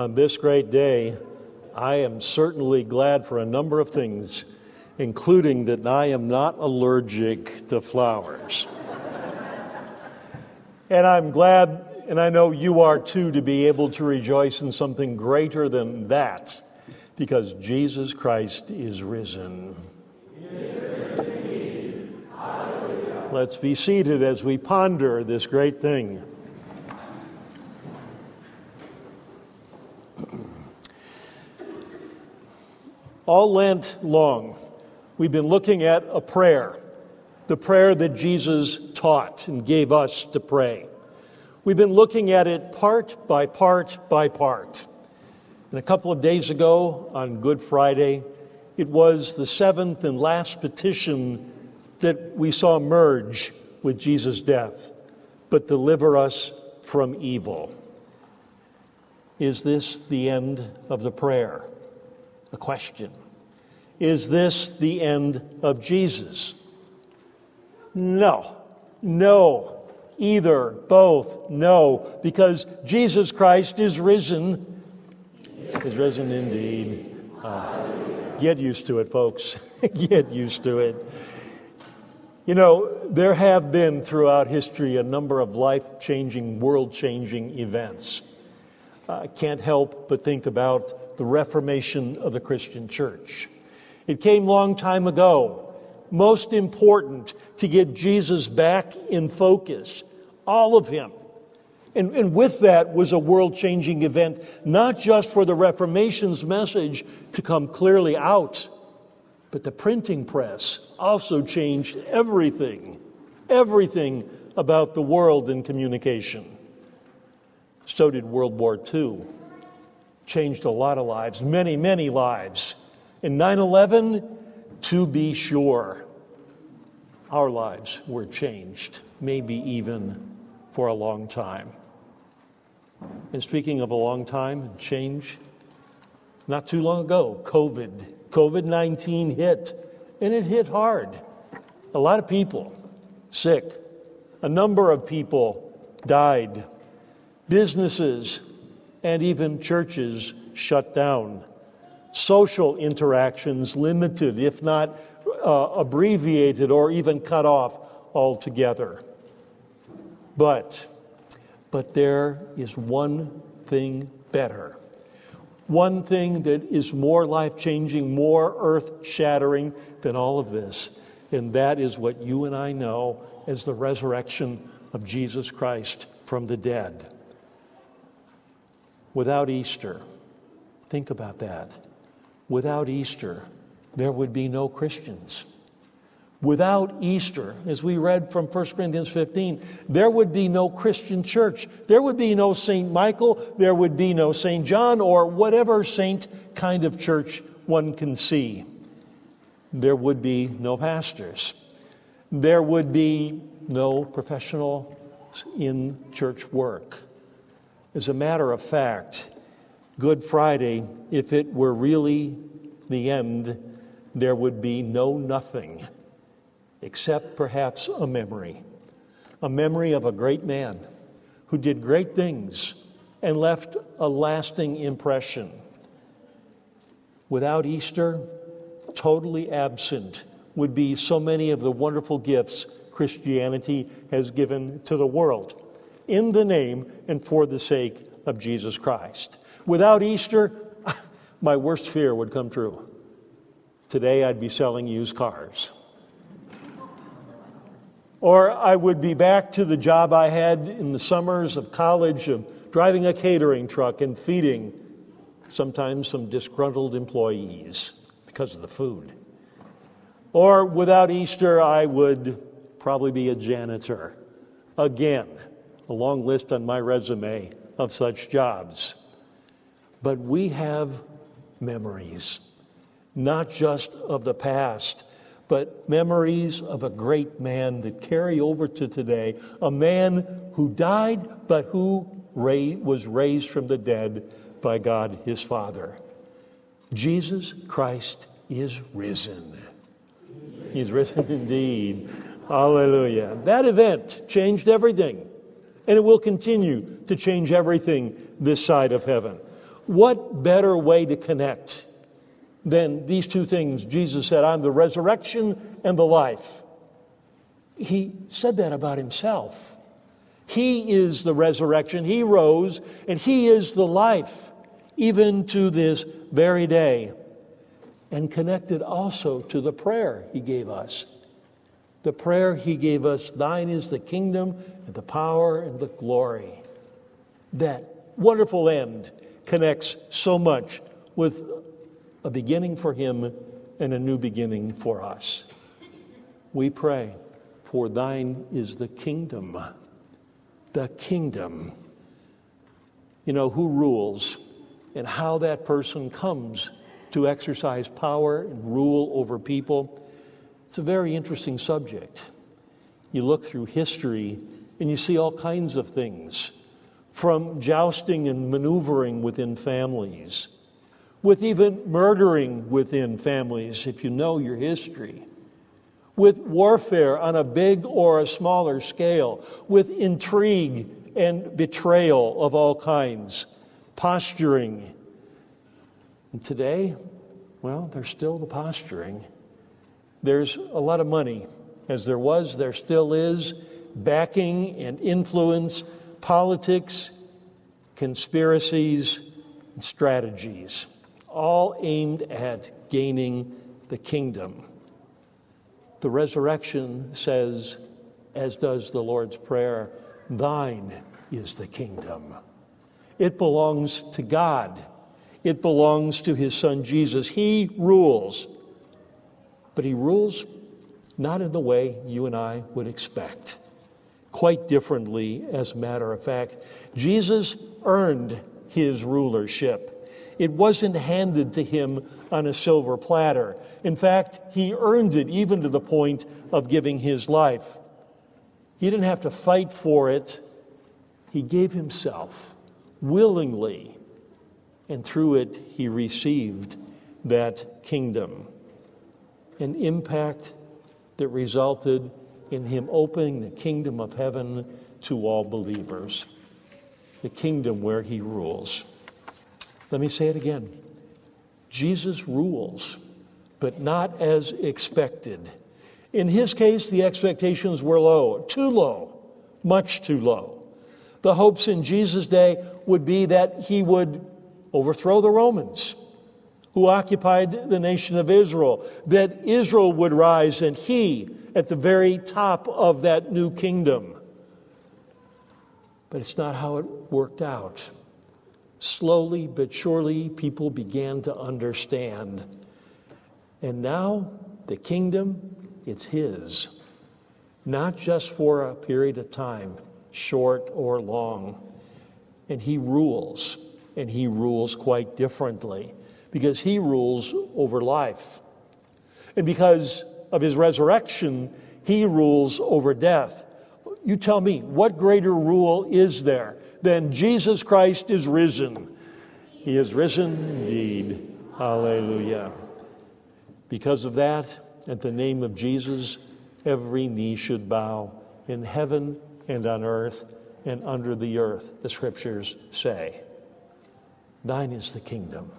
On this great day, I am certainly glad for a number of things, including that I am not allergic to flowers. and I'm glad, and I know you are too, to be able to rejoice in something greater than that, because Jesus Christ is risen. Let's be seated as we ponder this great thing. All Lent long, we've been looking at a prayer, the prayer that Jesus taught and gave us to pray. We've been looking at it part by part by part. And a couple of days ago, on Good Friday, it was the seventh and last petition that we saw merge with Jesus' death, but deliver us from evil. Is this the end of the prayer? A question. Is this the end of Jesus? No. No. Either, both, no, because Jesus Christ is risen. Is risen indeed. Uh, get used to it, folks. get used to it. You know, there have been throughout history a number of life changing, world changing events. I can't help but think about the Reformation of the Christian church. It came long time ago, most important to get Jesus back in focus, all of him. And, and with that was a world changing event, not just for the Reformation's message to come clearly out but the printing press also changed everything, everything about the world in communication. So did World War II. Changed a lot of lives, many, many lives. In 9 11, to be sure, our lives were changed, maybe even for a long time. And speaking of a long time, and change, not too long ago, COVID COVID 19 hit, and it hit hard. A lot of people sick, a number of people died, businesses and even churches shut down, social interactions limited, if not uh, abbreviated or even cut off altogether. But, but there is one thing better one thing that is more life changing, more earth shattering than all of this, and that is what you and I know as the resurrection of Jesus Christ from the dead. Without Easter, think about that. Without Easter, there would be no Christians. Without Easter, as we read from 1 Corinthians 15, there would be no Christian church. There would be no St. Michael. There would be no St. John or whatever saint kind of church one can see. There would be no pastors. There would be no professional in church work. As a matter of fact, Good Friday, if it were really the end, there would be no nothing except perhaps a memory a memory of a great man who did great things and left a lasting impression. Without Easter, totally absent would be so many of the wonderful gifts Christianity has given to the world in the name and for the sake of Jesus Christ. Without Easter, my worst fear would come true. Today I'd be selling used cars. Or I would be back to the job I had in the summers of college of driving a catering truck and feeding sometimes some disgruntled employees because of the food. Or without Easter, I would probably be a janitor. Again, a long list on my resume of such jobs. But we have memories, not just of the past, but memories of a great man that carry over to today. A man who died, but who was raised from the dead by God his Father. Jesus Christ is risen. He's risen indeed. Hallelujah. That event changed everything, and it will continue to change everything this side of heaven. What better way to connect than these two things? Jesus said, I'm the resurrection and the life. He said that about himself. He is the resurrection. He rose, and He is the life, even to this very day. And connected also to the prayer He gave us. The prayer He gave us Thine is the kingdom, and the power, and the glory. That wonderful end connects so much with a beginning for Him and a new beginning for us. We pray, for Thine is the kingdom the kingdom. You know, who rules and how that person comes to exercise power and rule over people. It's a very interesting subject. You look through history and you see all kinds of things from jousting and maneuvering within families, with even murdering within families, if you know your history with warfare on a big or a smaller scale, with intrigue and betrayal of all kinds, posturing. And today, well, there's still the posturing. There's a lot of money, as there was, there still is, backing and influence, politics, conspiracies, and strategies, all aimed at gaining the kingdom. The resurrection says, as does the Lord's Prayer, Thine is the kingdom. It belongs to God, it belongs to His Son Jesus. He rules, but He rules not in the way you and I would expect. Quite differently, as a matter of fact. Jesus earned his rulership. It wasn't handed to him on a silver platter. In fact, he earned it even to the point of giving his life. He didn't have to fight for it, he gave himself willingly, and through it, he received that kingdom. An impact that resulted in him opening the kingdom of heaven to all believers, the kingdom where he rules. Let me say it again Jesus rules, but not as expected. In his case, the expectations were low, too low, much too low. The hopes in Jesus' day would be that he would overthrow the Romans who occupied the nation of Israel, that Israel would rise and he at the very top of that new kingdom. But it's not how it worked out. Slowly but surely, people began to understand. And now, the kingdom, it's His. Not just for a period of time, short or long. And He rules, and He rules quite differently because He rules over life. And because of His resurrection, He rules over death. You tell me, what greater rule is there than Jesus Christ is risen. He is risen indeed. Hallelujah. Because of that, at the name of Jesus, every knee should bow in heaven and on earth and under the earth, the scriptures say. Thine is the kingdom,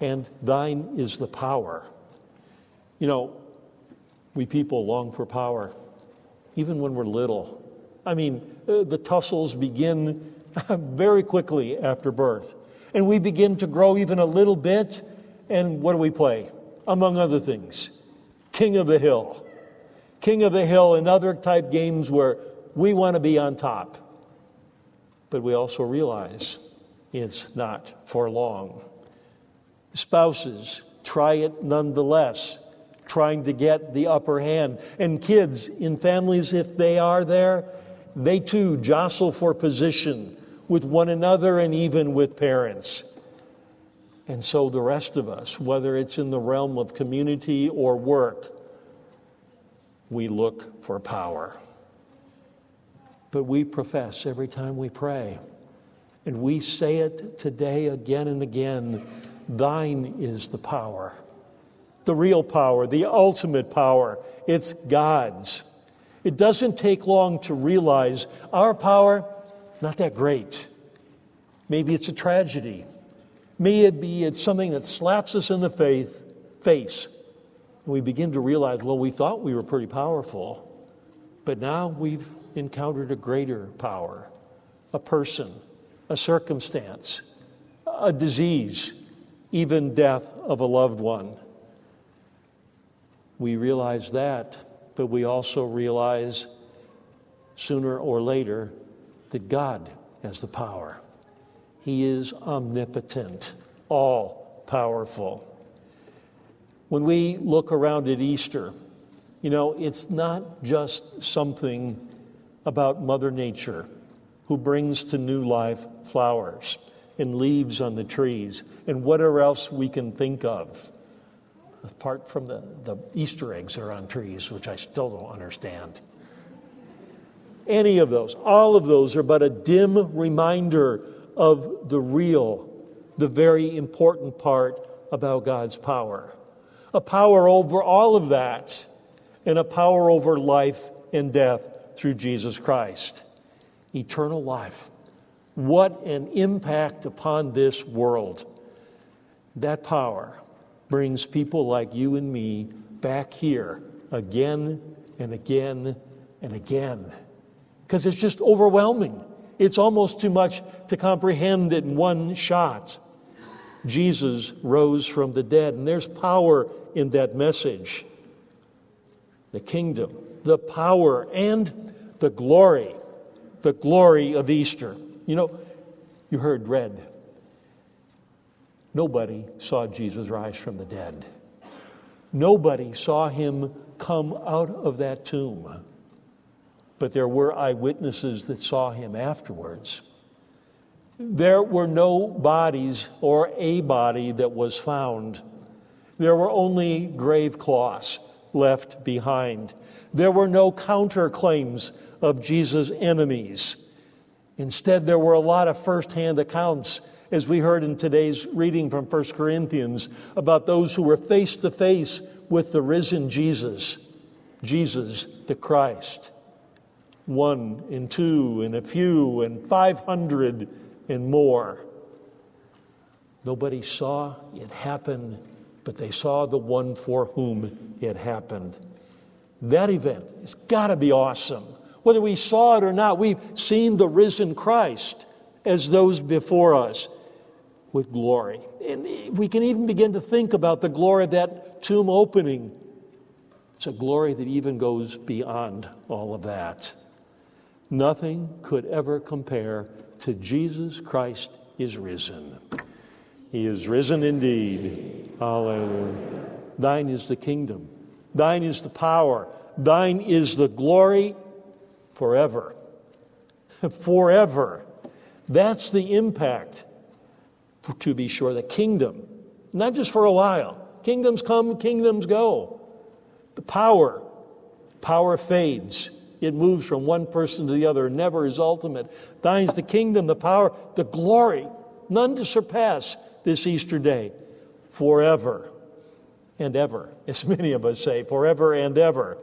and thine is the power. You know, we people long for power, even when we're little. I mean, uh, the tussles begin very quickly after birth. And we begin to grow even a little bit. And what do we play? Among other things, King of the Hill. King of the Hill and other type games where we want to be on top. But we also realize it's not for long. Spouses try it nonetheless, trying to get the upper hand. And kids in families, if they are there, they too jostle for position with one another and even with parents. And so the rest of us, whether it's in the realm of community or work, we look for power. But we profess every time we pray, and we say it today again and again Thine is the power, the real power, the ultimate power. It's God's. It doesn't take long to realize our power, not that great. Maybe it's a tragedy. May it be it's something that slaps us in the faith, face. And we begin to realize, well, we thought we were pretty powerful, but now we've encountered a greater power, a person, a circumstance, a disease, even death of a loved one. We realize that, but we also realize sooner or later that God has the power. He is omnipotent, all powerful. When we look around at Easter, you know, it's not just something about Mother Nature who brings to new life flowers and leaves on the trees and whatever else we can think of. Apart from the, the Easter eggs that are on trees, which I still don't understand. Any of those, all of those are but a dim reminder of the real, the very important part about God's power. A power over all of that, and a power over life and death through Jesus Christ. Eternal life. What an impact upon this world. That power brings people like you and me back here again and again and again because it's just overwhelming. It's almost too much to comprehend in one shot. Jesus rose from the dead, and there's power in that message. The kingdom, the power, and the glory, the glory of Easter. You know, you heard read. Nobody saw Jesus rise from the dead. Nobody saw him come out of that tomb but there were eyewitnesses that saw him afterwards. There were no bodies or a body that was found. There were only grave cloths left behind. There were no counterclaims of Jesus' enemies. Instead, there were a lot of firsthand accounts, as we heard in today's reading from 1 Corinthians, about those who were face to face with the risen Jesus, Jesus the Christ one and two and a few and 500 and more. Nobody saw it happen, but they saw the one for whom it happened. That event has got to be awesome. Whether we saw it or not, we've seen the risen Christ as those before us with glory. And we can even begin to think about the glory of that tomb opening. It's a glory that even goes beyond all of that. Nothing could ever compare to Jesus Christ is risen. He is risen indeed. Hallelujah. Thine is the kingdom. Thine is the power. Thine is the glory forever. forever. That's the impact, for, to be sure, the kingdom. Not just for a while. Kingdoms come, kingdoms go. The power, power fades. It moves from one person to the other, never is ultimate. Thine is the kingdom, the power, the glory, none to surpass this Easter day, forever and ever, as many of us say, forever and ever.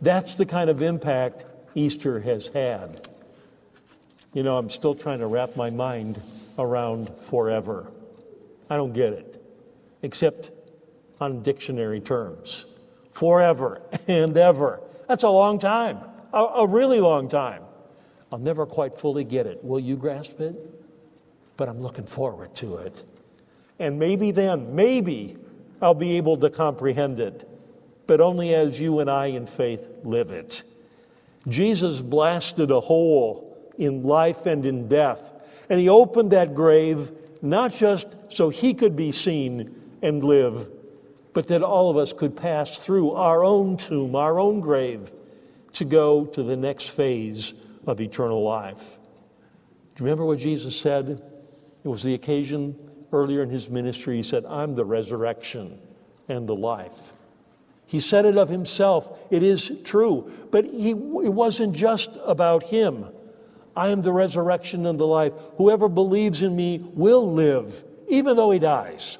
That's the kind of impact Easter has had. You know, I'm still trying to wrap my mind around forever. I don't get it, except on dictionary terms. Forever and ever. That's a long time a, a really long time. I'll never quite fully get it. Will you grasp it? But I'm looking forward to it. And maybe then, maybe I'll be able to comprehend it, but only as you and I in faith live it. Jesus blasted a hole in life and in death, and he opened that grave not just so he could be seen and live, but that all of us could pass through our own tomb, our own grave, to go to the next phase of eternal life. Do you remember what Jesus said? It was the occasion earlier in his ministry. He said, I'm the resurrection and the life. He said it of himself. It is true. But he, it wasn't just about him. I am the resurrection and the life. Whoever believes in me will live, even though he dies.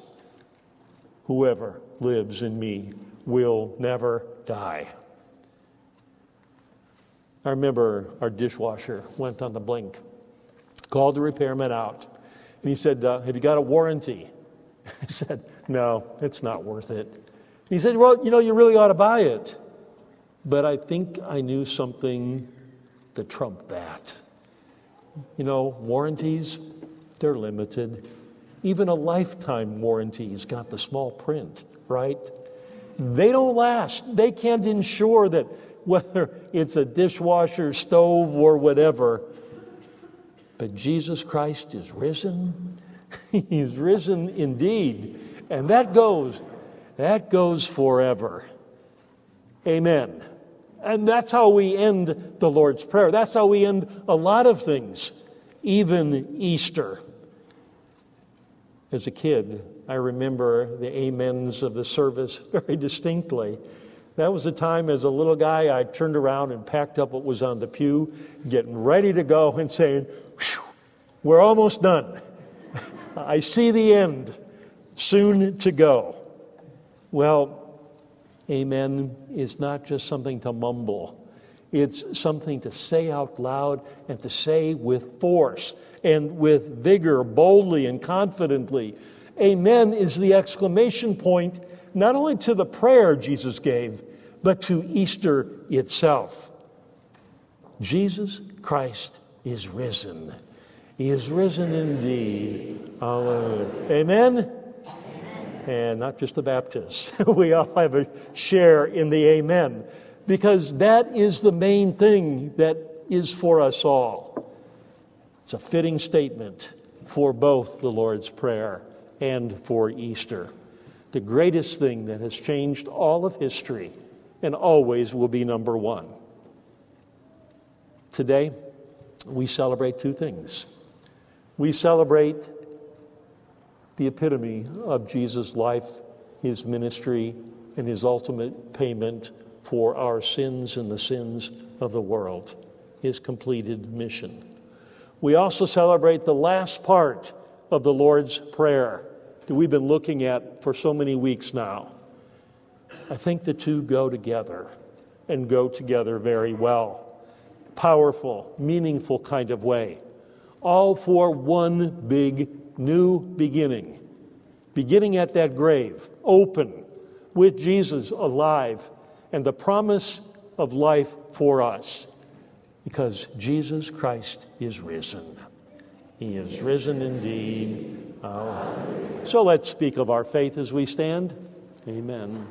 Whoever lives in me will never die. I remember our dishwasher went on the blink, called the repairman out. And he said, uh, Have you got a warranty? I said, No, it's not worth it. He said, Well, you know, you really ought to buy it. But I think I knew something to trump that. You know, warranties, they're limited. Even a lifetime warranty's got the small print, right? They don't last. They can't ensure that whether it's a dishwasher, stove, or whatever. But Jesus Christ is risen. He's risen indeed. And that goes, that goes forever. Amen. And that's how we end the Lord's Prayer. That's how we end a lot of things, even Easter. As a kid, I remember the amens of the service very distinctly. That was the time as a little guy I turned around and packed up what was on the pew, getting ready to go and saying, We're almost done. I see the end, soon to go. Well, amen is not just something to mumble. It's something to say out loud and to say with force and with vigor, boldly and confidently. Amen is the exclamation point not only to the prayer Jesus gave, but to Easter itself. Jesus Christ is risen. He is risen indeed. Hallelujah. Amen? And not just the Baptists. we all have a share in the amen because that is the main thing that is for us all. It's a fitting statement for both the Lord's Prayer and for Easter. The greatest thing that has changed all of history and always will be number one. Today, we celebrate two things. We celebrate the epitome of Jesus' life, his ministry, and his ultimate payment for our sins and the sins of the world, his completed mission. We also celebrate the last part of the Lord's Prayer that we've been looking at for so many weeks now. I think the two go together and go together very well. Powerful, meaningful kind of way. All for one big new beginning. Beginning at that grave, open, with Jesus alive, and the promise of life for us. Because Jesus Christ is risen. He is risen indeed. So let's speak of our faith as we stand. Amen.